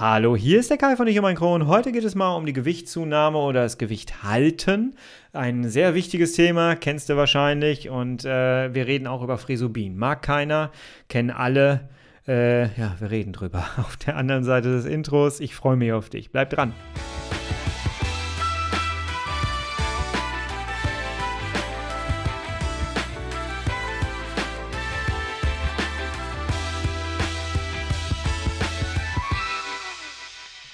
Hallo, hier ist der Kai von Ich und mein Kron. Heute geht es mal um die Gewichtszunahme oder das Gewicht halten. Ein sehr wichtiges Thema, kennst du wahrscheinlich. Und äh, wir reden auch über Frisubin. Mag keiner, kennen alle. Äh, ja, wir reden drüber. Auf der anderen Seite des Intros. Ich freue mich auf dich. Bleib dran.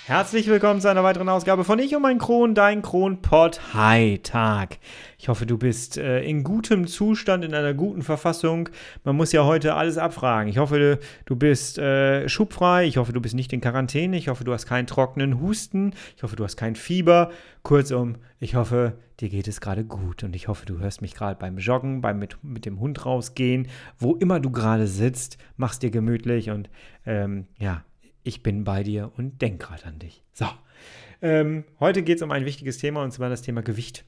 Herzlich willkommen zu einer weiteren Ausgabe von Ich und mein Kron, dein Kronpott. Hi, Tag. Ich hoffe, du bist äh, in gutem Zustand, in einer guten Verfassung. Man muss ja heute alles abfragen. Ich hoffe, du bist äh, schubfrei. Ich hoffe, du bist nicht in Quarantäne. Ich hoffe, du hast keinen trockenen Husten. Ich hoffe, du hast kein Fieber. Kurzum, ich hoffe, dir geht es gerade gut. Und ich hoffe, du hörst mich gerade beim Joggen, beim mit, mit dem Hund rausgehen, wo immer du gerade sitzt. Mach's dir gemütlich und ähm, ja, ich bin bei dir und denk gerade an dich. So, ähm, heute geht es um ein wichtiges Thema und zwar das Thema Gewicht.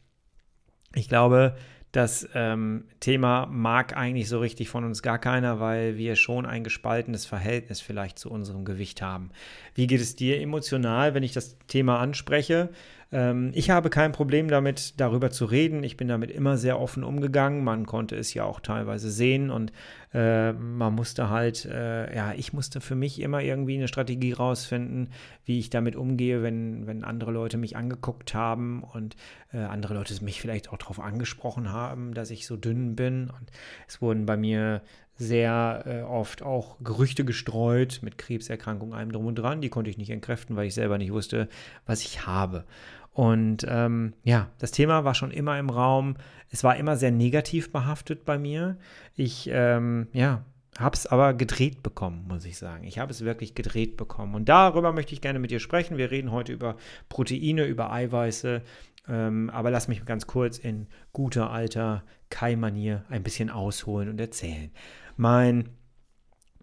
Ich glaube, das ähm, Thema mag eigentlich so richtig von uns gar keiner, weil wir schon ein gespaltenes Verhältnis vielleicht zu unserem Gewicht haben. Wie geht es dir emotional, wenn ich das Thema anspreche? Ähm, ich habe kein Problem damit, darüber zu reden. Ich bin damit immer sehr offen umgegangen. Man konnte es ja auch teilweise sehen und äh, man musste halt, äh, ja, ich musste für mich immer irgendwie eine Strategie rausfinden, wie ich damit umgehe, wenn, wenn andere Leute mich angeguckt haben und äh, andere Leute mich vielleicht auch darauf angesprochen haben, dass ich so dünn bin. Und es wurden bei mir sehr äh, oft auch Gerüchte gestreut mit Krebserkrankung, allem drum und dran. Die konnte ich nicht entkräften, weil ich selber nicht wusste, was ich habe. Und ähm, ja, das Thema war schon immer im Raum. Es war immer sehr negativ behaftet bei mir. Ich, ähm, ja, habe es aber gedreht bekommen, muss ich sagen. Ich habe es wirklich gedreht bekommen. Und darüber möchte ich gerne mit dir sprechen. Wir reden heute über Proteine, über Eiweiße. Ähm, aber lass mich ganz kurz in guter alter Kai-Manier ein bisschen ausholen und erzählen. Mein,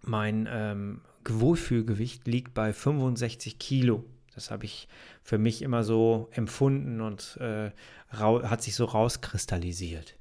mein ähm, Wohlfühlgewicht liegt bei 65 Kilo. Das habe ich für mich immer so empfunden und äh, hat sich so rauskristallisiert.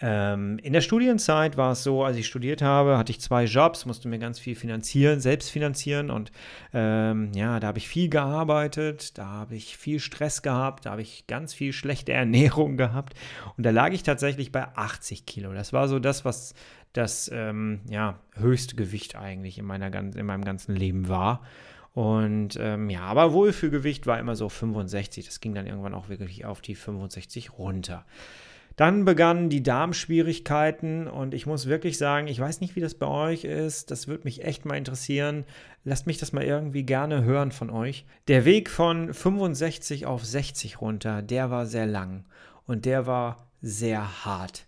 Ähm, in der Studienzeit war es so, als ich studiert habe, hatte ich zwei Jobs, musste mir ganz viel finanzieren, selbst finanzieren und ähm, ja, da habe ich viel gearbeitet, da habe ich viel Stress gehabt, da habe ich ganz viel schlechte Ernährung gehabt und da lag ich tatsächlich bei 80 Kilo. Das war so das, was das ähm, ja, höchste Gewicht eigentlich in, meiner, in meinem ganzen Leben war. Und ähm, ja, aber Wohlfühlgewicht war immer so 65. Das ging dann irgendwann auch wirklich auf die 65 runter. Dann begannen die Darmschwierigkeiten und ich muss wirklich sagen, ich weiß nicht, wie das bei euch ist. Das würde mich echt mal interessieren. Lasst mich das mal irgendwie gerne hören von euch. Der Weg von 65 auf 60 runter, der war sehr lang und der war sehr hart.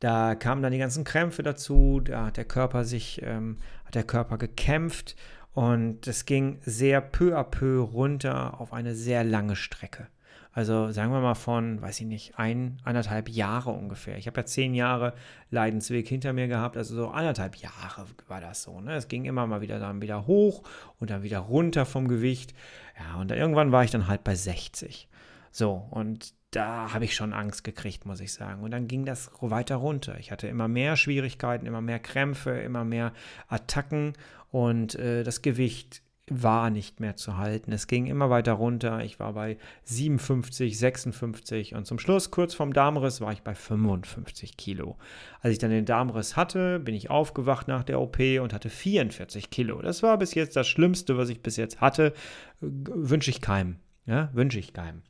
Da kamen dann die ganzen Krämpfe dazu, da hat der Körper sich, ähm, hat der Körper gekämpft und es ging sehr peu à peu runter auf eine sehr lange Strecke. Also sagen wir mal von, weiß ich nicht, ein, anderthalb Jahre ungefähr. Ich habe ja zehn Jahre Leidensweg hinter mir gehabt, also so anderthalb Jahre war das so. Ne? Es ging immer mal wieder dann wieder hoch und dann wieder runter vom Gewicht. Ja, und dann, irgendwann war ich dann halt bei 60. So, und da habe ich schon Angst gekriegt, muss ich sagen. Und dann ging das weiter runter. Ich hatte immer mehr Schwierigkeiten, immer mehr Krämpfe, immer mehr Attacken und äh, das Gewicht war nicht mehr zu halten. Es ging immer weiter runter. Ich war bei 57, 56 und zum Schluss, kurz vorm Darmriss, war ich bei 55 Kilo. Als ich dann den Darmriss hatte, bin ich aufgewacht nach der OP und hatte 44 Kilo. Das war bis jetzt das Schlimmste, was ich bis jetzt hatte. Wünsche ich keinem. Ja, wünsche ich keinem.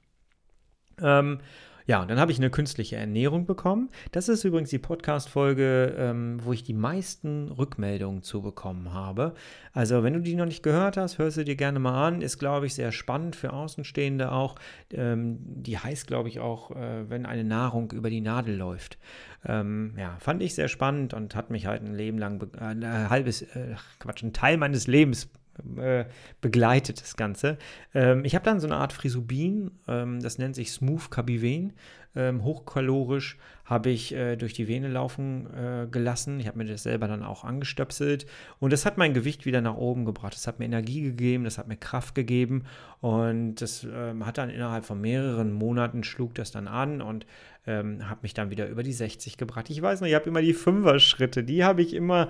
Ähm, ja, und dann habe ich eine künstliche Ernährung bekommen. Das ist übrigens die Podcast-Folge, ähm, wo ich die meisten Rückmeldungen zu bekommen habe. Also, wenn du die noch nicht gehört hast, hörst du dir gerne mal an. Ist, glaube ich, sehr spannend für Außenstehende auch. Ähm, die heißt, glaube ich, auch, äh, wenn eine Nahrung über die Nadel läuft. Ähm, ja, fand ich sehr spannend und hat mich halt ein Leben lang, äh, ein halbes, äh, Quatsch, ein Teil meines Lebens äh, begleitet das Ganze. Ähm, ich habe dann so eine Art Frisubin, ähm, das nennt sich Smooth Cabiven. Ähm, hochkalorisch habe ich äh, durch die Vene laufen äh, gelassen. Ich habe mir das selber dann auch angestöpselt und das hat mein Gewicht wieder nach oben gebracht. Das hat mir Energie gegeben, das hat mir Kraft gegeben und das ähm, hat dann innerhalb von mehreren Monaten schlug das dann an und ähm, habe mich dann wieder über die 60 gebracht. Ich weiß noch, ich habe immer die Fünfer-Schritte, die habe ich immer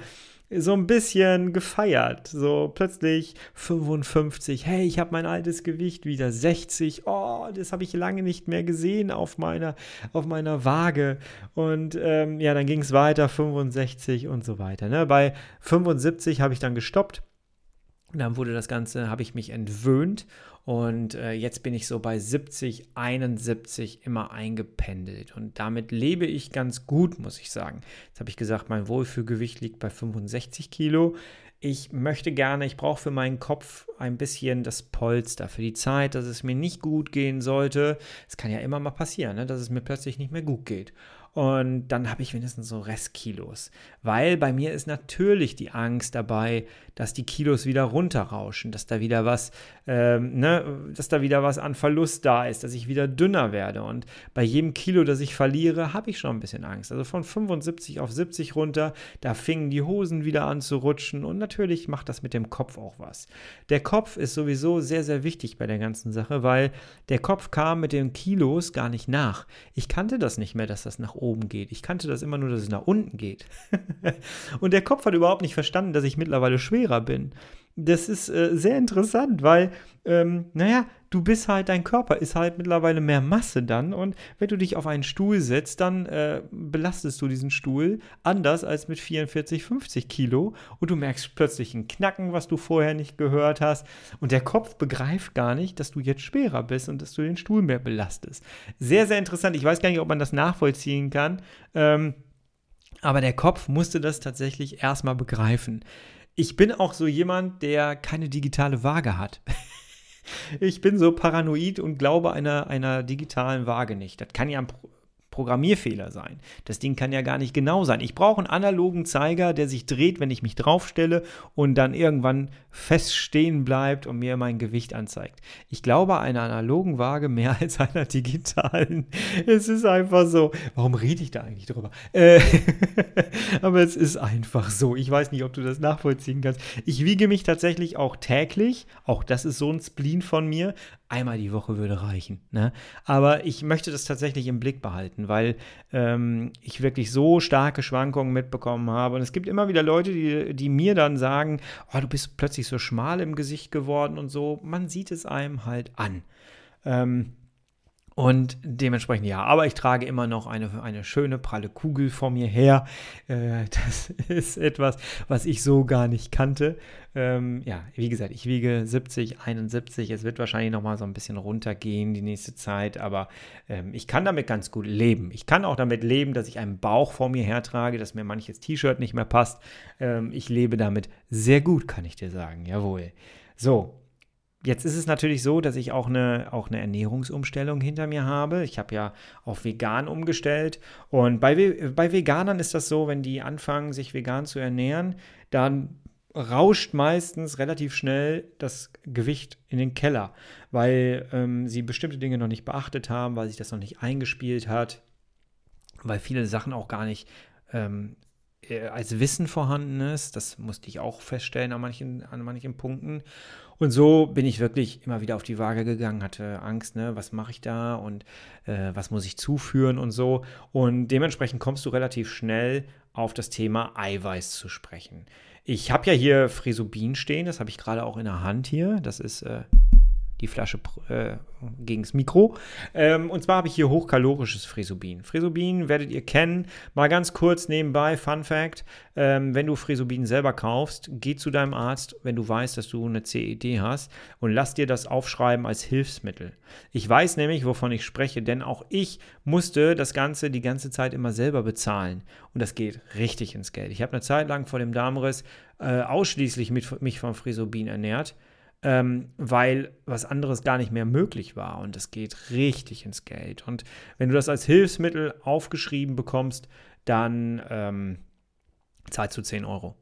so ein bisschen gefeiert. So plötzlich 55, hey, ich habe mein altes Gewicht wieder 60. Oh, das habe ich lange nicht mehr gesehen auf meiner, auf meiner Waage. Und ähm, ja, dann ging es weiter, 65 und so weiter. Ne? Bei 75 habe ich dann gestoppt. Und dann wurde das Ganze, habe ich mich entwöhnt und äh, jetzt bin ich so bei 70, 71 immer eingependelt. Und damit lebe ich ganz gut, muss ich sagen. Jetzt habe ich gesagt, mein Wohlfühlgewicht liegt bei 65 Kilo. Ich möchte gerne, ich brauche für meinen Kopf ein bisschen das Polster für die Zeit, dass es mir nicht gut gehen sollte. Es kann ja immer mal passieren, ne, dass es mir plötzlich nicht mehr gut geht. Und dann habe ich wenigstens so Restkilos. Weil bei mir ist natürlich die Angst dabei, dass die Kilos wieder runterrauschen, dass da wieder was, ähm, ne, dass da wieder was an Verlust da ist, dass ich wieder dünner werde. Und bei jedem Kilo, das ich verliere, habe ich schon ein bisschen Angst. Also von 75 auf 70 runter, da fingen die Hosen wieder an zu rutschen. Und natürlich macht das mit dem Kopf auch was. Der Kopf ist sowieso sehr, sehr wichtig bei der ganzen Sache, weil der Kopf kam mit den Kilos gar nicht nach. Ich kannte das nicht mehr, dass das nach oben oben geht. Ich kannte das immer nur, dass es nach unten geht. und der Kopf hat überhaupt nicht verstanden, dass ich mittlerweile schwerer bin. Das ist äh, sehr interessant, weil, ähm, naja, du bist halt, dein Körper ist halt mittlerweile mehr Masse dann und wenn du dich auf einen Stuhl setzt, dann äh, belastest du diesen Stuhl anders als mit 44, 50 Kilo und du merkst plötzlich ein Knacken, was du vorher nicht gehört hast und der Kopf begreift gar nicht, dass du jetzt schwerer bist und dass du den Stuhl mehr belastest. Sehr, sehr interessant. Ich weiß gar nicht, ob man das nachvollziehen kann, ähm, aber der Kopf musste das tatsächlich erstmal begreifen. Ich bin auch so jemand, der keine digitale Waage hat. ich bin so paranoid und glaube einer, einer digitalen Waage nicht. Das kann ja ein Programmierfehler sein. Das Ding kann ja gar nicht genau sein. Ich brauche einen analogen Zeiger, der sich dreht, wenn ich mich draufstelle und dann irgendwann fest stehen bleibt und mir mein Gewicht anzeigt. Ich glaube einer analogen Waage mehr als einer digitalen. Es ist einfach so. Warum rede ich da eigentlich drüber? Äh, aber es ist einfach so. Ich weiß nicht, ob du das nachvollziehen kannst. Ich wiege mich tatsächlich auch täglich. Auch das ist so ein Spleen von mir einmal die Woche würde reichen. Ne? Aber ich möchte das tatsächlich im Blick behalten, weil ähm, ich wirklich so starke Schwankungen mitbekommen habe. Und es gibt immer wieder Leute, die, die mir dann sagen, oh, du bist plötzlich so schmal im Gesicht geworden und so. Man sieht es einem halt an. Ähm, und dementsprechend ja, aber ich trage immer noch eine, eine schöne pralle Kugel vor mir her. Äh, das ist etwas, was ich so gar nicht kannte. Ähm, ja, wie gesagt, ich wiege 70, 71. Es wird wahrscheinlich noch mal so ein bisschen runtergehen die nächste Zeit, aber ähm, ich kann damit ganz gut leben. Ich kann auch damit leben, dass ich einen Bauch vor mir hertrage, dass mir manches T-Shirt nicht mehr passt. Ähm, ich lebe damit sehr gut, kann ich dir sagen. Jawohl. So, Jetzt ist es natürlich so, dass ich auch eine, auch eine Ernährungsumstellung hinter mir habe. Ich habe ja auf vegan umgestellt. Und bei, bei Veganern ist das so, wenn die anfangen, sich vegan zu ernähren, dann rauscht meistens relativ schnell das Gewicht in den Keller, weil ähm, sie bestimmte Dinge noch nicht beachtet haben, weil sich das noch nicht eingespielt hat, weil viele Sachen auch gar nicht ähm, äh, als Wissen vorhanden ist. Das musste ich auch feststellen an manchen, an manchen Punkten. Und so bin ich wirklich immer wieder auf die Waage gegangen, hatte Angst, ne, was mache ich da und äh, was muss ich zuführen und so. Und dementsprechend kommst du relativ schnell auf das Thema Eiweiß zu sprechen. Ich habe ja hier Frisobin stehen, das habe ich gerade auch in der Hand hier. Das ist äh, die Flasche äh, gegen das Mikro. Ähm, und zwar habe ich hier hochkalorisches Fresobin. Fresobin werdet ihr kennen. Mal ganz kurz nebenbei, Fun Fact: ähm, Wenn du Fresobin selber kaufst, geh zu deinem Arzt, wenn du weißt, dass du eine CED hast, und lass dir das aufschreiben als Hilfsmittel. Ich weiß nämlich, wovon ich spreche, denn auch ich musste das Ganze die ganze Zeit immer selber bezahlen. Und das geht richtig ins Geld. Ich habe eine Zeit lang vor dem Darmriss äh, ausschließlich mit, mich von Fresobin ernährt ähm, weil was anderes gar nicht mehr möglich war. Und es geht richtig ins Geld. Und wenn du das als Hilfsmittel aufgeschrieben bekommst, dann ähm, zahlst du 10 Euro.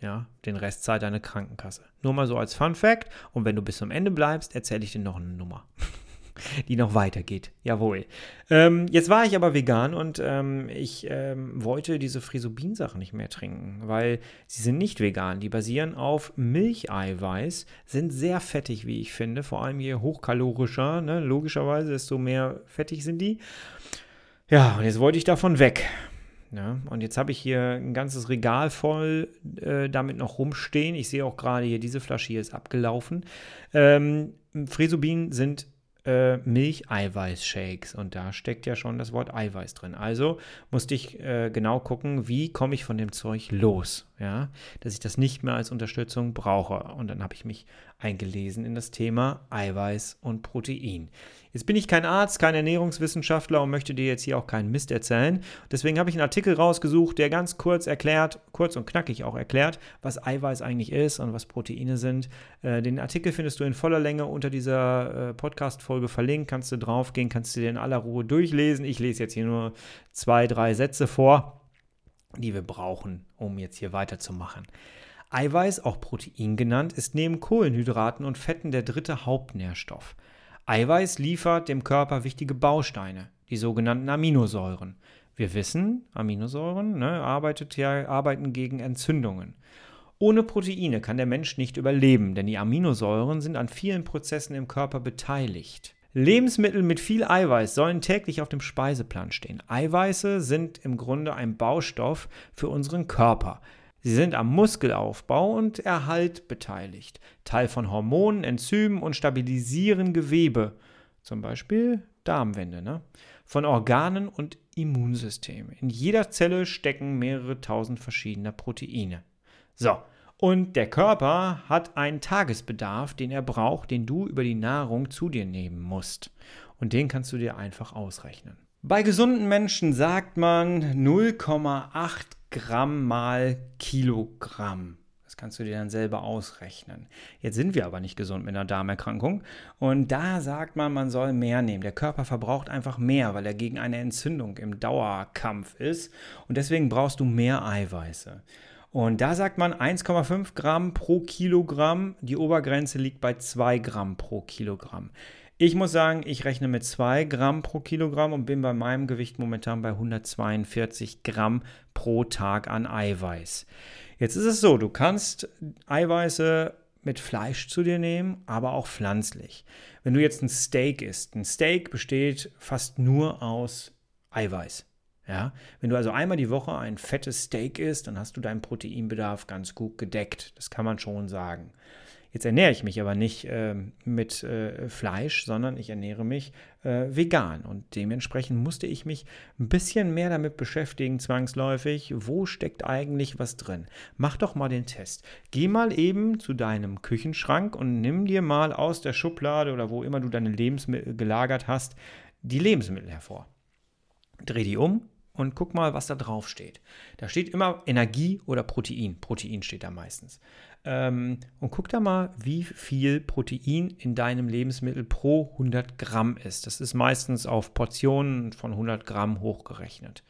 Ja, den Rest zahlt deine Krankenkasse. Nur mal so als Fun Fact. Und wenn du bis zum Ende bleibst, erzähle ich dir noch eine Nummer. die noch weitergeht. Jawohl. Ähm, jetzt war ich aber vegan und ähm, ich ähm, wollte diese Frisobin-Sachen nicht mehr trinken, weil sie sind nicht vegan. Die basieren auf Milcheiweiß, sind sehr fettig, wie ich finde. Vor allem je hochkalorischer, ne? logischerweise, desto mehr fettig sind die. Ja, und jetzt wollte ich davon weg. Ja, und jetzt habe ich hier ein ganzes Regal voll äh, damit noch rumstehen. Ich sehe auch gerade hier, diese Flasche hier ist abgelaufen. Ähm, Fresubin sind äh, Milch-Eiweiß-Shakes und da steckt ja schon das Wort Eiweiß drin. Also musste ich äh, genau gucken, wie komme ich von dem Zeug los, ja, dass ich das nicht mehr als Unterstützung brauche. Und dann habe ich mich eingelesen in das Thema Eiweiß und Protein. Jetzt bin ich kein Arzt, kein Ernährungswissenschaftler und möchte dir jetzt hier auch keinen Mist erzählen. Deswegen habe ich einen Artikel rausgesucht, der ganz kurz erklärt, kurz und knackig auch erklärt, was Eiweiß eigentlich ist und was Proteine sind. Äh, den Artikel findest du in voller Länge unter dieser äh, Podcast-Folge verlinkt. Kannst du draufgehen, kannst du dir in aller Ruhe durchlesen. Ich lese jetzt hier nur zwei, drei Sätze vor, die wir brauchen, um jetzt hier weiterzumachen. Eiweiß, auch Protein genannt, ist neben Kohlenhydraten und Fetten der dritte Hauptnährstoff. Eiweiß liefert dem Körper wichtige Bausteine, die sogenannten Aminosäuren. Wir wissen, Aminosäuren ne, arbeitet ja, arbeiten gegen Entzündungen. Ohne Proteine kann der Mensch nicht überleben, denn die Aminosäuren sind an vielen Prozessen im Körper beteiligt. Lebensmittel mit viel Eiweiß sollen täglich auf dem Speiseplan stehen. Eiweiße sind im Grunde ein Baustoff für unseren Körper. Sie sind am Muskelaufbau und Erhalt beteiligt, Teil von Hormonen, Enzymen und stabilisieren Gewebe, zum Beispiel Darmwände, ne? von Organen und Immunsystem. In jeder Zelle stecken mehrere tausend verschiedener Proteine. So, und der Körper hat einen Tagesbedarf, den er braucht, den du über die Nahrung zu dir nehmen musst. Und den kannst du dir einfach ausrechnen. Bei gesunden Menschen sagt man 0,8 Gramm mal Kilogramm. Das kannst du dir dann selber ausrechnen. Jetzt sind wir aber nicht gesund mit einer Darmerkrankung. Und da sagt man, man soll mehr nehmen. Der Körper verbraucht einfach mehr, weil er gegen eine Entzündung im Dauerkampf ist. Und deswegen brauchst du mehr Eiweiße. Und da sagt man 1,5 Gramm pro Kilogramm. Die Obergrenze liegt bei 2 Gramm pro Kilogramm. Ich muss sagen, ich rechne mit 2 Gramm pro Kilogramm und bin bei meinem Gewicht momentan bei 142 Gramm pro Tag an Eiweiß. Jetzt ist es so, du kannst Eiweiße mit Fleisch zu dir nehmen, aber auch pflanzlich. Wenn du jetzt ein Steak isst, ein Steak besteht fast nur aus Eiweiß. Ja, wenn du also einmal die Woche ein fettes Steak isst, dann hast du deinen Proteinbedarf ganz gut gedeckt. Das kann man schon sagen. Jetzt ernähre ich mich aber nicht äh, mit äh, Fleisch, sondern ich ernähre mich äh, vegan. Und dementsprechend musste ich mich ein bisschen mehr damit beschäftigen, zwangsläufig. Wo steckt eigentlich was drin? Mach doch mal den Test. Geh mal eben zu deinem Küchenschrank und nimm dir mal aus der Schublade oder wo immer du deine Lebensmittel gelagert hast, die Lebensmittel hervor. Dreh die um und guck mal, was da drauf steht. Da steht immer Energie oder Protein. Protein steht da meistens. Ähm, und guck da mal, wie viel Protein in deinem Lebensmittel pro 100 Gramm ist. Das ist meistens auf Portionen von 100 Gramm hochgerechnet.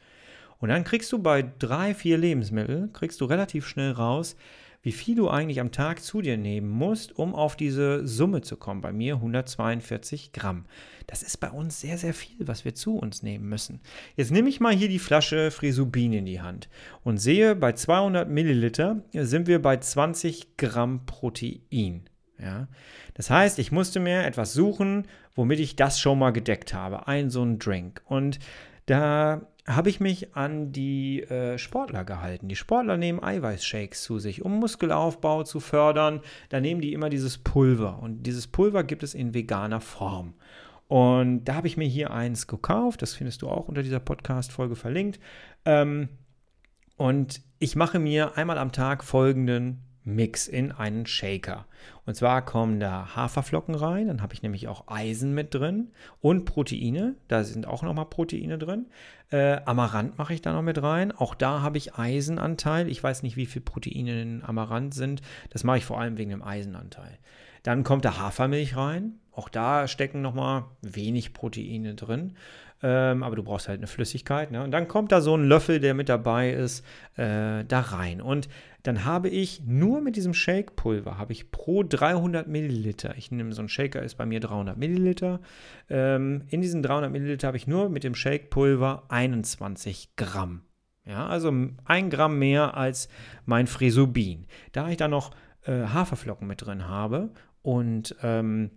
Und dann kriegst du bei drei, vier Lebensmitteln, kriegst du relativ schnell raus, wie viel du eigentlich am Tag zu dir nehmen musst, um auf diese Summe zu kommen. Bei mir 142 Gramm. Das ist bei uns sehr, sehr viel, was wir zu uns nehmen müssen. Jetzt nehme ich mal hier die Flasche Frisubin in die Hand und sehe, bei 200 Milliliter sind wir bei 20 Gramm Protein. Ja? Das heißt, ich musste mir etwas suchen, womit ich das schon mal gedeckt habe. Ein so ein Drink. Und da habe ich mich an die äh, Sportler gehalten. Die Sportler nehmen Eiweißshakes zu sich, um Muskelaufbau zu fördern. Da nehmen die immer dieses Pulver. Und dieses Pulver gibt es in veganer Form. Und da habe ich mir hier eins gekauft. Das findest du auch unter dieser Podcast-Folge verlinkt. Ähm, und ich mache mir einmal am Tag folgenden Mix in einen Shaker. Und zwar kommen da Haferflocken rein, dann habe ich nämlich auch Eisen mit drin und Proteine, da sind auch nochmal Proteine drin. Äh, Amaranth mache ich da noch mit rein, auch da habe ich Eisenanteil. Ich weiß nicht, wie viel Proteine in Amaranth sind, das mache ich vor allem wegen dem Eisenanteil. Dann kommt da Hafermilch rein, auch da stecken nochmal wenig Proteine drin. Ähm, aber du brauchst halt eine Flüssigkeit. Ne? Und dann kommt da so ein Löffel, der mit dabei ist, äh, da rein. Und dann habe ich nur mit diesem Shake-Pulver, habe ich pro 300 Milliliter, ich nehme so einen Shaker, ist bei mir 300 Milliliter, ähm, in diesen 300 Milliliter habe ich nur mit dem Shake-Pulver 21 Gramm. Ja, also ein Gramm mehr als mein Frisubin. Da ich da noch äh, Haferflocken mit drin habe und ähm,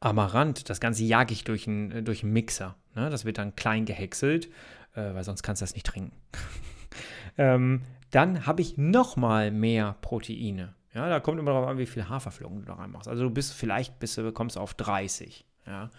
Amaranth, das Ganze jage ich durch einen, durch einen Mixer. Ne? Das wird dann klein gehäckselt äh, weil sonst kannst du das nicht trinken. ähm, dann habe ich nochmal mehr Proteine. Ja, da kommt immer darauf an, wie viel Haferflocken du da reinmachst. Also du bist vielleicht bist du, kommst auf 30. Ja.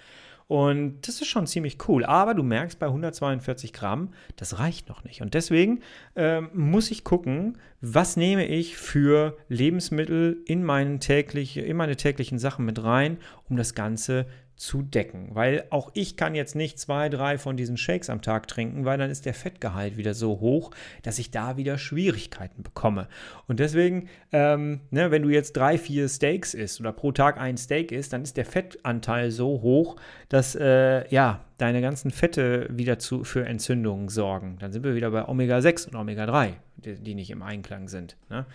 Und das ist schon ziemlich cool. Aber du merkst bei 142 Gramm, das reicht noch nicht. Und deswegen ähm, muss ich gucken, was nehme ich für Lebensmittel in, meinen täglich, in meine täglichen Sachen mit rein, um das Ganze zu decken. Weil auch ich kann jetzt nicht zwei, drei von diesen Shakes am Tag trinken, weil dann ist der Fettgehalt wieder so hoch, dass ich da wieder Schwierigkeiten bekomme. Und deswegen, ähm, ne, wenn du jetzt drei, vier Steaks isst oder pro Tag ein Steak isst, dann ist der Fettanteil so hoch, dass äh, ja, deine ganzen Fette wieder zu, für Entzündungen sorgen. Dann sind wir wieder bei Omega-6 und Omega-3, die, nicht im Einklang sind. Ne?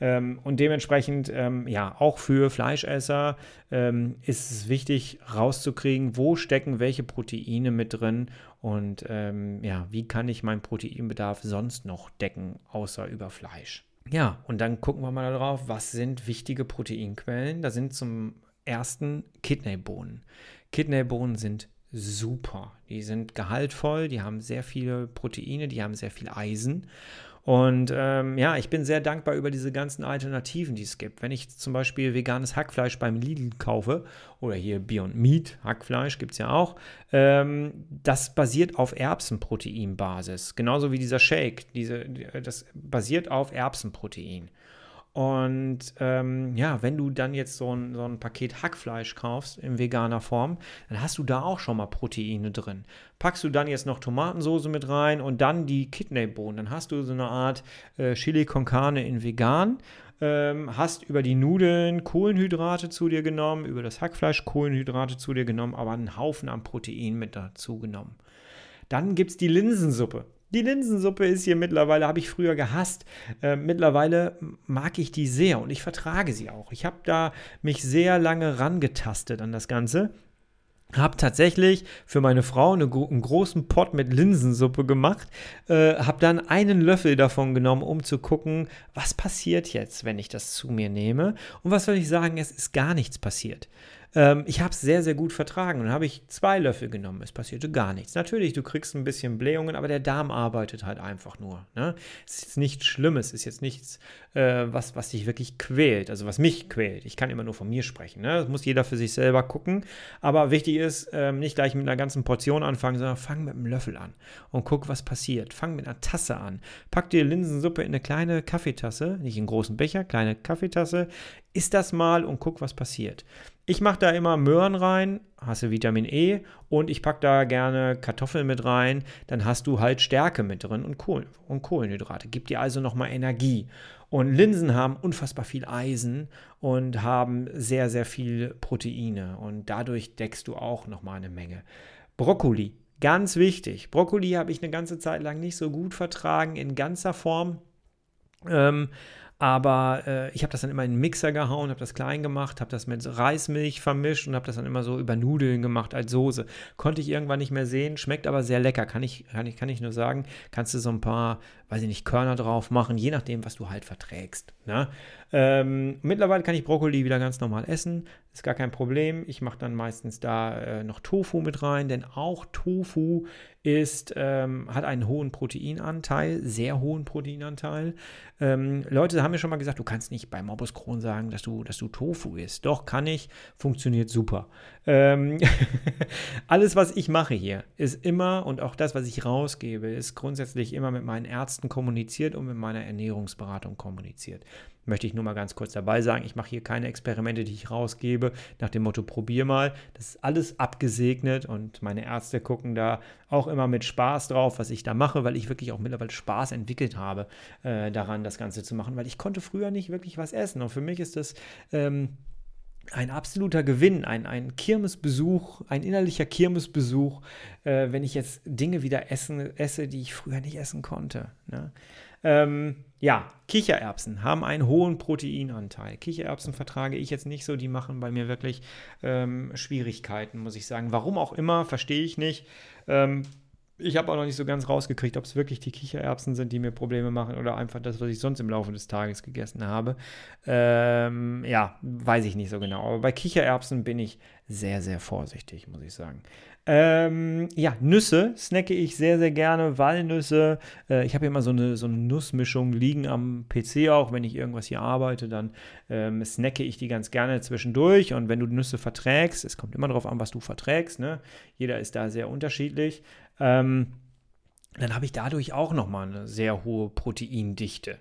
Ähm, und dementsprechend, ähm, ja, auch für Fleischesser ähm, ist es wichtig, rauszukriegen, wo stecken welche Proteine mit drin und ähm, ja, wie kann ich meinen Proteinbedarf sonst noch decken, außer über Fleisch. Ja, und dann gucken wir mal darauf, was sind wichtige Proteinquellen. Da sind zum ersten Kidneybohnen. Kidneybohnen sind super. Die sind gehaltvoll, die haben sehr viele Proteine, die haben sehr viel Eisen. Und ähm, ja, ich bin sehr dankbar über diese ganzen Alternativen, die es gibt. Wenn ich zum Beispiel veganes Hackfleisch beim Lidl kaufe oder hier Beyond Meat, Hackfleisch gibt es ja auch, ähm, das basiert auf Erbsenproteinbasis. Genauso wie dieser Shake, diese, das basiert auf Erbsenprotein. Und ähm, ja, wenn du dann jetzt so ein, so ein Paket Hackfleisch kaufst in veganer Form, dann hast du da auch schon mal Proteine drin. Packst du dann jetzt noch Tomatensoße mit rein und dann die Kidneybohnen, dann hast du so eine Art äh, Chili con Carne in vegan. Ähm, hast über die Nudeln Kohlenhydrate zu dir genommen, über das Hackfleisch Kohlenhydrate zu dir genommen, aber einen Haufen an Protein mit dazu genommen. Dann gibt es die Linsensuppe. Die Linsensuppe ist hier mittlerweile, habe ich früher gehasst. Äh, mittlerweile mag ich die sehr und ich vertrage sie auch. Ich habe da mich sehr lange rangetastet an das Ganze. Habe tatsächlich für meine Frau eine, einen großen Pott mit Linsensuppe gemacht. Äh, habe dann einen Löffel davon genommen, um zu gucken, was passiert jetzt, wenn ich das zu mir nehme. Und was soll ich sagen, es ist gar nichts passiert. Ähm, ich habe es sehr, sehr gut vertragen. Dann habe ich zwei Löffel genommen. Es passierte gar nichts. Natürlich, du kriegst ein bisschen Blähungen, aber der Darm arbeitet halt einfach nur. Ne? Es ist nichts Schlimmes, es ist jetzt nichts, äh, was, was dich wirklich quält, also was mich quält. Ich kann immer nur von mir sprechen. Ne? Das muss jeder für sich selber gucken. Aber wichtig ist, ähm, nicht gleich mit einer ganzen Portion anfangen, sondern fang mit einem Löffel an und guck, was passiert. Fang mit einer Tasse an. Pack dir Linsensuppe in eine kleine Kaffeetasse, nicht in einen großen Becher, kleine Kaffeetasse. Isst das mal und guck, was passiert. Ich mache da immer Möhren rein, hast du Vitamin E und ich packe da gerne Kartoffeln mit rein, dann hast du halt Stärke mit drin und, Kohlen, und Kohlenhydrate. Gibt dir also nochmal Energie. Und Linsen haben unfassbar viel Eisen und haben sehr, sehr viel Proteine und dadurch deckst du auch nochmal eine Menge. Brokkoli, ganz wichtig. Brokkoli habe ich eine ganze Zeit lang nicht so gut vertragen in ganzer Form. Ähm, aber äh, ich habe das dann immer in den Mixer gehauen, habe das klein gemacht, habe das mit Reismilch vermischt und habe das dann immer so über Nudeln gemacht als Soße. Konnte ich irgendwann nicht mehr sehen, schmeckt aber sehr lecker, kann ich, kann ich, kann ich nur sagen. Kannst du so ein paar, weiß ich nicht, Körner drauf machen, je nachdem, was du halt verträgst. Ne? Ähm, mittlerweile kann ich Brokkoli wieder ganz normal essen, ist gar kein Problem. Ich mache dann meistens da äh, noch Tofu mit rein, denn auch Tofu ist, ähm, hat einen hohen Proteinanteil, sehr hohen Proteinanteil. Ähm, Leute haben mir schon mal gesagt, du kannst nicht bei Morbus Crohn sagen, dass du, dass du Tofu isst. Doch, kann ich, funktioniert super. Ähm alles, was ich mache hier, ist immer und auch das, was ich rausgebe, ist grundsätzlich immer mit meinen Ärzten kommuniziert und mit meiner Ernährungsberatung kommuniziert möchte ich nur mal ganz kurz dabei sagen, ich mache hier keine Experimente, die ich rausgebe, nach dem Motto, probier mal. Das ist alles abgesegnet und meine Ärzte gucken da auch immer mit Spaß drauf, was ich da mache, weil ich wirklich auch mittlerweile Spaß entwickelt habe, äh, daran das Ganze zu machen, weil ich konnte früher nicht wirklich was essen. Und für mich ist das ähm, ein absoluter Gewinn, ein, ein Kirmesbesuch, ein innerlicher Kirmesbesuch, äh, wenn ich jetzt Dinge wieder essen, esse, die ich früher nicht essen konnte. Ne? Ähm, ja, Kichererbsen haben einen hohen Proteinanteil. Kichererbsen vertrage ich jetzt nicht so, die machen bei mir wirklich ähm, Schwierigkeiten, muss ich sagen. Warum auch immer, verstehe ich nicht. Ähm, ich habe auch noch nicht so ganz rausgekriegt, ob es wirklich die Kichererbsen sind, die mir Probleme machen oder einfach das, was ich sonst im Laufe des Tages gegessen habe. Ähm, ja, weiß ich nicht so genau. Aber bei Kichererbsen bin ich sehr, sehr vorsichtig, muss ich sagen. Ähm, ja, Nüsse snacke ich sehr, sehr gerne. Walnüsse. Äh, ich habe immer so eine, so eine Nussmischung liegen am PC auch. Wenn ich irgendwas hier arbeite, dann ähm, snacke ich die ganz gerne zwischendurch. Und wenn du Nüsse verträgst, es kommt immer darauf an, was du verträgst. Ne? Jeder ist da sehr unterschiedlich. Ähm, dann habe ich dadurch auch nochmal eine sehr hohe Proteindichte.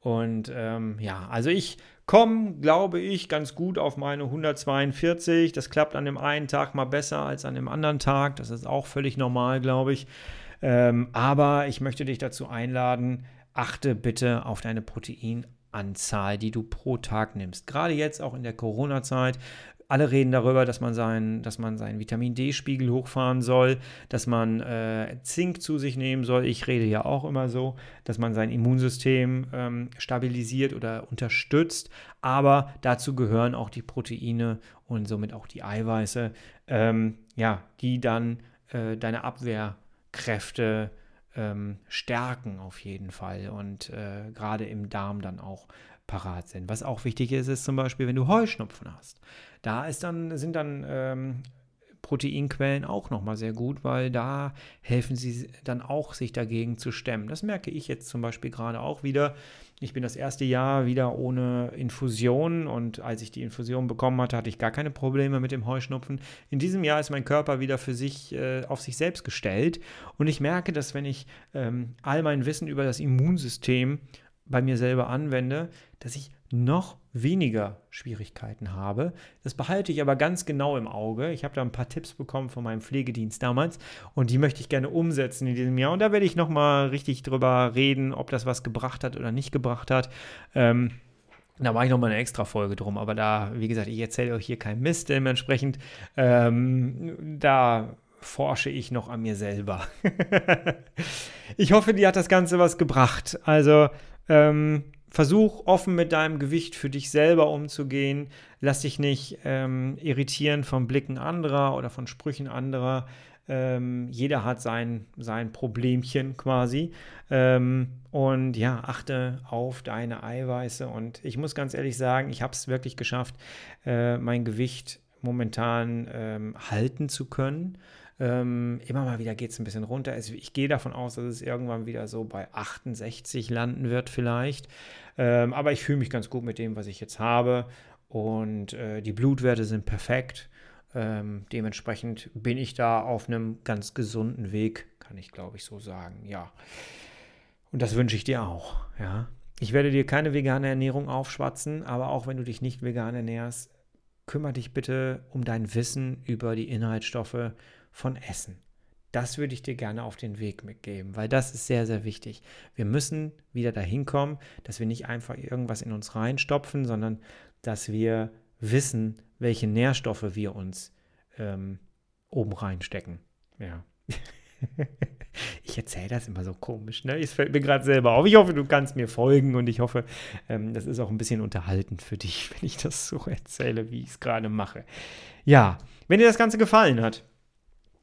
Und ähm, ja, also ich komme, glaube ich, ganz gut auf meine 142. Das klappt an dem einen Tag mal besser als an dem anderen Tag. Das ist auch völlig normal, glaube ich. Ähm, aber ich möchte dich dazu einladen, achte bitte auf deine Proteinanzahl, die du pro Tag nimmst. Gerade jetzt auch in der Corona-Zeit alle reden darüber, dass man, sein, seinen Vitamin D-Spiegel hochfahren soll, dass man äh, Zink zu sich nehmen soll. Ich rede ja auch immer so, dass man sein Immunsystem ähm, stabilisiert oder unterstützt. Aber dazu gehören auch die Proteine und somit auch die Eiweiße, ähm, ja, die dann äh, deine Abwehrkräfte ähm, stärken auf jeden Fall und äh, gerade im Darm dann auch parat sind. Was auch wichtig ist, ist zum Beispiel, wenn du Heuschnupfen hast. Da ist dann, sind dann ähm, Proteinquellen auch nochmal sehr gut, weil da helfen sie dann auch, sich dagegen zu stemmen. Das merke ich jetzt zum Beispiel gerade auch wieder. Ich bin das erste Jahr wieder ohne Infusion und als ich die Infusion bekommen hatte, hatte ich gar keine Probleme mit dem Heuschnupfen. In diesem Jahr ist mein Körper wieder für sich äh, auf sich selbst gestellt und ich merke, dass wenn ich ähm, all mein Wissen über das Immunsystem bei mir selber anwende, dass ich noch weniger Schwierigkeiten habe. Das behalte ich aber ganz genau im Auge. Ich habe da ein paar Tipps bekommen von meinem Pflegedienst damals und die möchte ich gerne umsetzen in diesem Jahr. Und da werde ich nochmal richtig drüber reden, ob das was gebracht hat oder nicht gebracht hat. Ähm, da mache ich nochmal eine extra Folge drum, aber da, wie gesagt, ich erzähle euch hier keinen Mist, dementsprechend, ähm, da forsche ich noch an mir selber. ich hoffe, dir hat das Ganze was gebracht. Also, ähm, versuch offen mit deinem Gewicht für dich selber umzugehen. Lass dich nicht ähm, irritieren von Blicken anderer oder von Sprüchen anderer. Ähm, jeder hat sein, sein Problemchen quasi. Ähm, und ja, achte auf deine Eiweiße. Und ich muss ganz ehrlich sagen, ich habe es wirklich geschafft, äh, mein Gewicht momentan ähm, halten zu können. Ähm, immer mal wieder geht es ein bisschen runter. Also ich gehe davon aus, dass es irgendwann wieder so bei 68 landen wird vielleicht. Ähm, aber ich fühle mich ganz gut mit dem, was ich jetzt habe. Und äh, die Blutwerte sind perfekt. Ähm, dementsprechend bin ich da auf einem ganz gesunden Weg, kann ich glaube ich so sagen. Ja. Und das wünsche ich dir auch. Ja. Ich werde dir keine vegane Ernährung aufschwatzen, aber auch wenn du dich nicht vegan ernährst, kümmere dich bitte um dein Wissen über die Inhaltsstoffe von Essen. Das würde ich dir gerne auf den Weg mitgeben, weil das ist sehr, sehr wichtig. Wir müssen wieder dahin kommen, dass wir nicht einfach irgendwas in uns reinstopfen, sondern dass wir wissen, welche Nährstoffe wir uns ähm, oben reinstecken. Ja. ich erzähle das immer so komisch, ne? Es fällt mir gerade selber auf. Ich hoffe, du kannst mir folgen und ich hoffe, ähm, das ist auch ein bisschen unterhaltend für dich, wenn ich das so erzähle, wie ich es gerade mache. Ja, wenn dir das Ganze gefallen hat,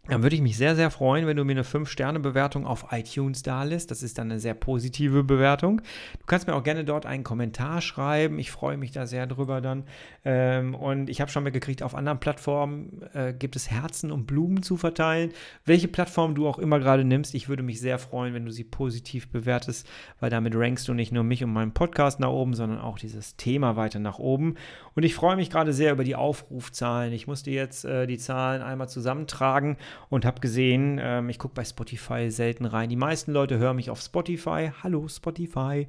dann würde ich mich sehr, sehr freuen, wenn du mir eine 5-Sterne-Bewertung auf iTunes da lässt. Das ist dann eine sehr positive Bewertung. Du kannst mir auch gerne dort einen Kommentar schreiben. Ich freue mich da sehr drüber dann. Ähm, und ich habe schon mitgekriegt, auf anderen Plattformen äh, gibt es Herzen und Blumen zu verteilen. Welche Plattform du auch immer gerade nimmst, ich würde mich sehr freuen, wenn du sie positiv bewertest, weil damit rankst du nicht nur mich und meinen Podcast nach oben, sondern auch dieses Thema weiter nach oben. Und ich freue mich gerade sehr über die Aufrufzahlen. Ich musste jetzt äh, die Zahlen einmal zusammentragen und habe gesehen, ähm, ich gucke bei Spotify selten rein. Die meisten Leute hören mich auf Spotify. Hallo Spotify.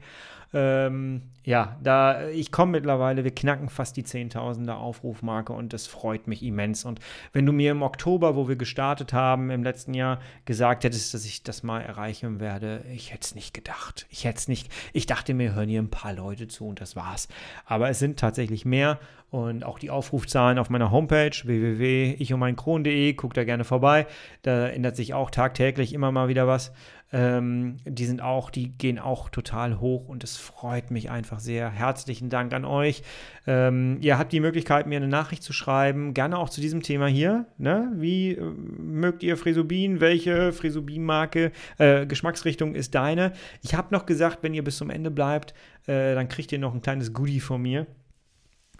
Ähm, ja, da ich komme mittlerweile, wir knacken fast die Zehntausender Aufrufmarke und das freut mich immens. Und wenn du mir im Oktober, wo wir gestartet haben, im letzten Jahr gesagt hättest, dass ich das mal erreichen werde, ich hätte es nicht gedacht. Ich hätte es nicht, ich dachte mir, hören hier ein paar Leute zu und das war's. Aber es sind tatsächlich mehr und auch die Aufrufzahlen auf meiner Homepage www.ichundmeinkron.de, guck da gerne vorbei. Da ändert sich auch tagtäglich immer mal wieder was. Ähm, die sind auch, die gehen auch total hoch und es freut mich einfach sehr. Herzlichen Dank an euch. Ähm, ihr habt die Möglichkeit, mir eine Nachricht zu schreiben, gerne auch zu diesem Thema hier. Ne? Wie äh, mögt ihr Frisubin? Welche Frisubin-Marke, äh, Geschmacksrichtung ist deine? Ich habe noch gesagt, wenn ihr bis zum Ende bleibt, äh, dann kriegt ihr noch ein kleines Goodie von mir.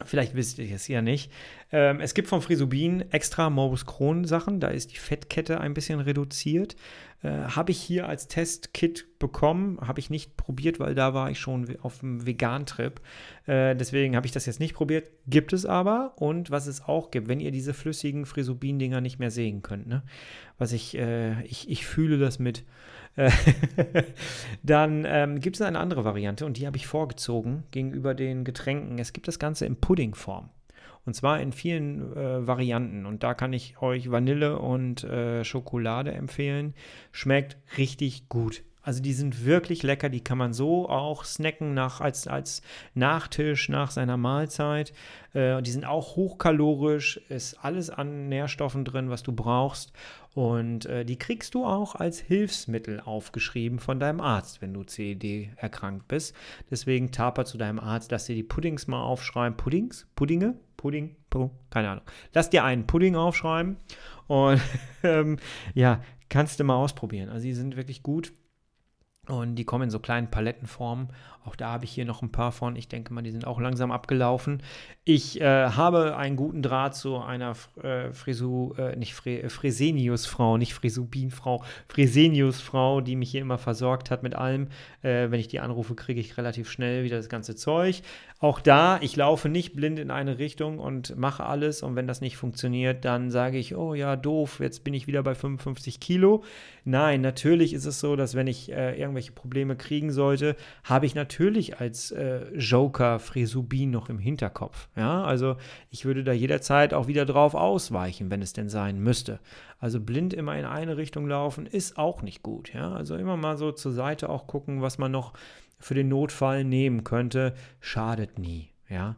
Vielleicht wisst ihr es ja nicht. Ähm, es gibt von Frisubin extra Morbus Crohn Sachen. Da ist die Fettkette ein bisschen reduziert. Äh, habe ich hier als Testkit bekommen. Habe ich nicht probiert, weil da war ich schon auf dem Vegan-Trip. Äh, deswegen habe ich das jetzt nicht probiert. Gibt es aber. Und was es auch gibt, wenn ihr diese flüssigen Frisubin-Dinger nicht mehr sehen könnt. Ne? Was ich, äh, ich, ich fühle das mit. dann ähm, gibt es eine andere Variante und die habe ich vorgezogen gegenüber den Getränken. Es gibt das Ganze in Puddingform. Und zwar in vielen äh, Varianten. Und da kann ich euch Vanille und äh, Schokolade empfehlen. Schmeckt richtig gut. Also die sind wirklich lecker, die kann man so auch snacken nach, als, als Nachtisch nach seiner Mahlzeit. Äh, die sind auch hochkalorisch, ist alles an Nährstoffen drin, was du brauchst. Und äh, die kriegst du auch als Hilfsmittel aufgeschrieben von deinem Arzt, wenn du CED erkrankt bist. Deswegen taper zu deinem Arzt, dass dir die Puddings mal aufschreiben. Puddings? Puddinge? Pudding? Pudding? Keine Ahnung. Lass dir einen Pudding aufschreiben und ähm, ja, kannst du mal ausprobieren. Also die sind wirklich gut. Und die kommen in so kleinen Palettenformen. Auch da habe ich hier noch ein paar von. Ich denke mal, die sind auch langsam abgelaufen. Ich äh, habe einen guten Draht zu einer äh, Frisu, äh, nicht äh, Fresenius-Frau, nicht Frisubin-Frau, Fresenius-Frau, die mich hier immer versorgt hat mit allem. Äh, wenn ich die anrufe, kriege ich relativ schnell wieder das ganze Zeug. Auch da, ich laufe nicht blind in eine Richtung und mache alles. Und wenn das nicht funktioniert, dann sage ich, oh ja, doof, jetzt bin ich wieder bei 55 Kilo. Nein, natürlich ist es so, dass wenn ich äh, irgendwelche Probleme kriegen sollte, habe ich natürlich als äh, Joker Frisubin noch im Hinterkopf. Ja, also ich würde da jederzeit auch wieder drauf ausweichen, wenn es denn sein müsste. Also blind immer in eine Richtung laufen ist auch nicht gut. Ja, also immer mal so zur Seite auch gucken, was man noch für den Notfall nehmen könnte, schadet nie. Ja.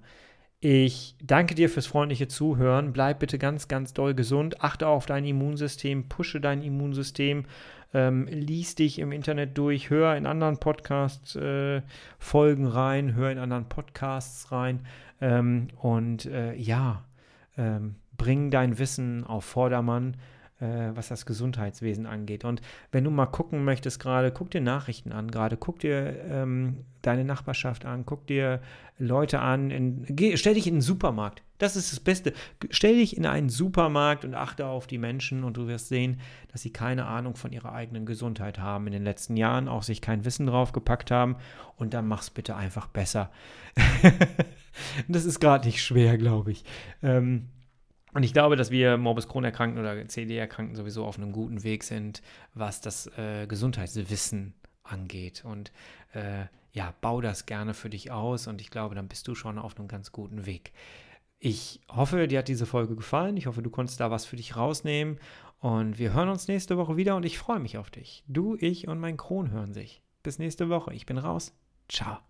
Ich danke dir fürs freundliche Zuhören. Bleib bitte ganz, ganz doll gesund. Achte auf dein Immunsystem, pushe dein Immunsystem, ähm, lies dich im Internet durch, hör in anderen Podcast-Folgen äh, rein, hör in anderen Podcasts rein ähm, und äh, ja, ähm, bring dein Wissen auf Vordermann äh, was das Gesundheitswesen angeht. Und wenn du mal gucken möchtest, gerade guck dir Nachrichten an, gerade guck dir ähm, deine Nachbarschaft an, guck dir Leute an, in, geh, stell dich in den Supermarkt. Das ist das Beste. Stell dich in einen Supermarkt und achte auf die Menschen und du wirst sehen, dass sie keine Ahnung von ihrer eigenen Gesundheit haben in den letzten Jahren, auch sich kein Wissen drauf gepackt haben. Und dann mach's bitte einfach besser. das ist gerade nicht schwer, glaube ich. Ähm, und ich glaube, dass wir Morbus Crohn-Erkrankten oder CD-Erkrankten sowieso auf einem guten Weg sind, was das äh, Gesundheitswissen angeht. Und äh, ja, bau das gerne für dich aus und ich glaube, dann bist du schon auf einem ganz guten Weg. Ich hoffe, dir hat diese Folge gefallen. Ich hoffe, du konntest da was für dich rausnehmen. Und wir hören uns nächste Woche wieder und ich freue mich auf dich. Du, ich und mein Kron hören sich. Bis nächste Woche. Ich bin raus. Ciao.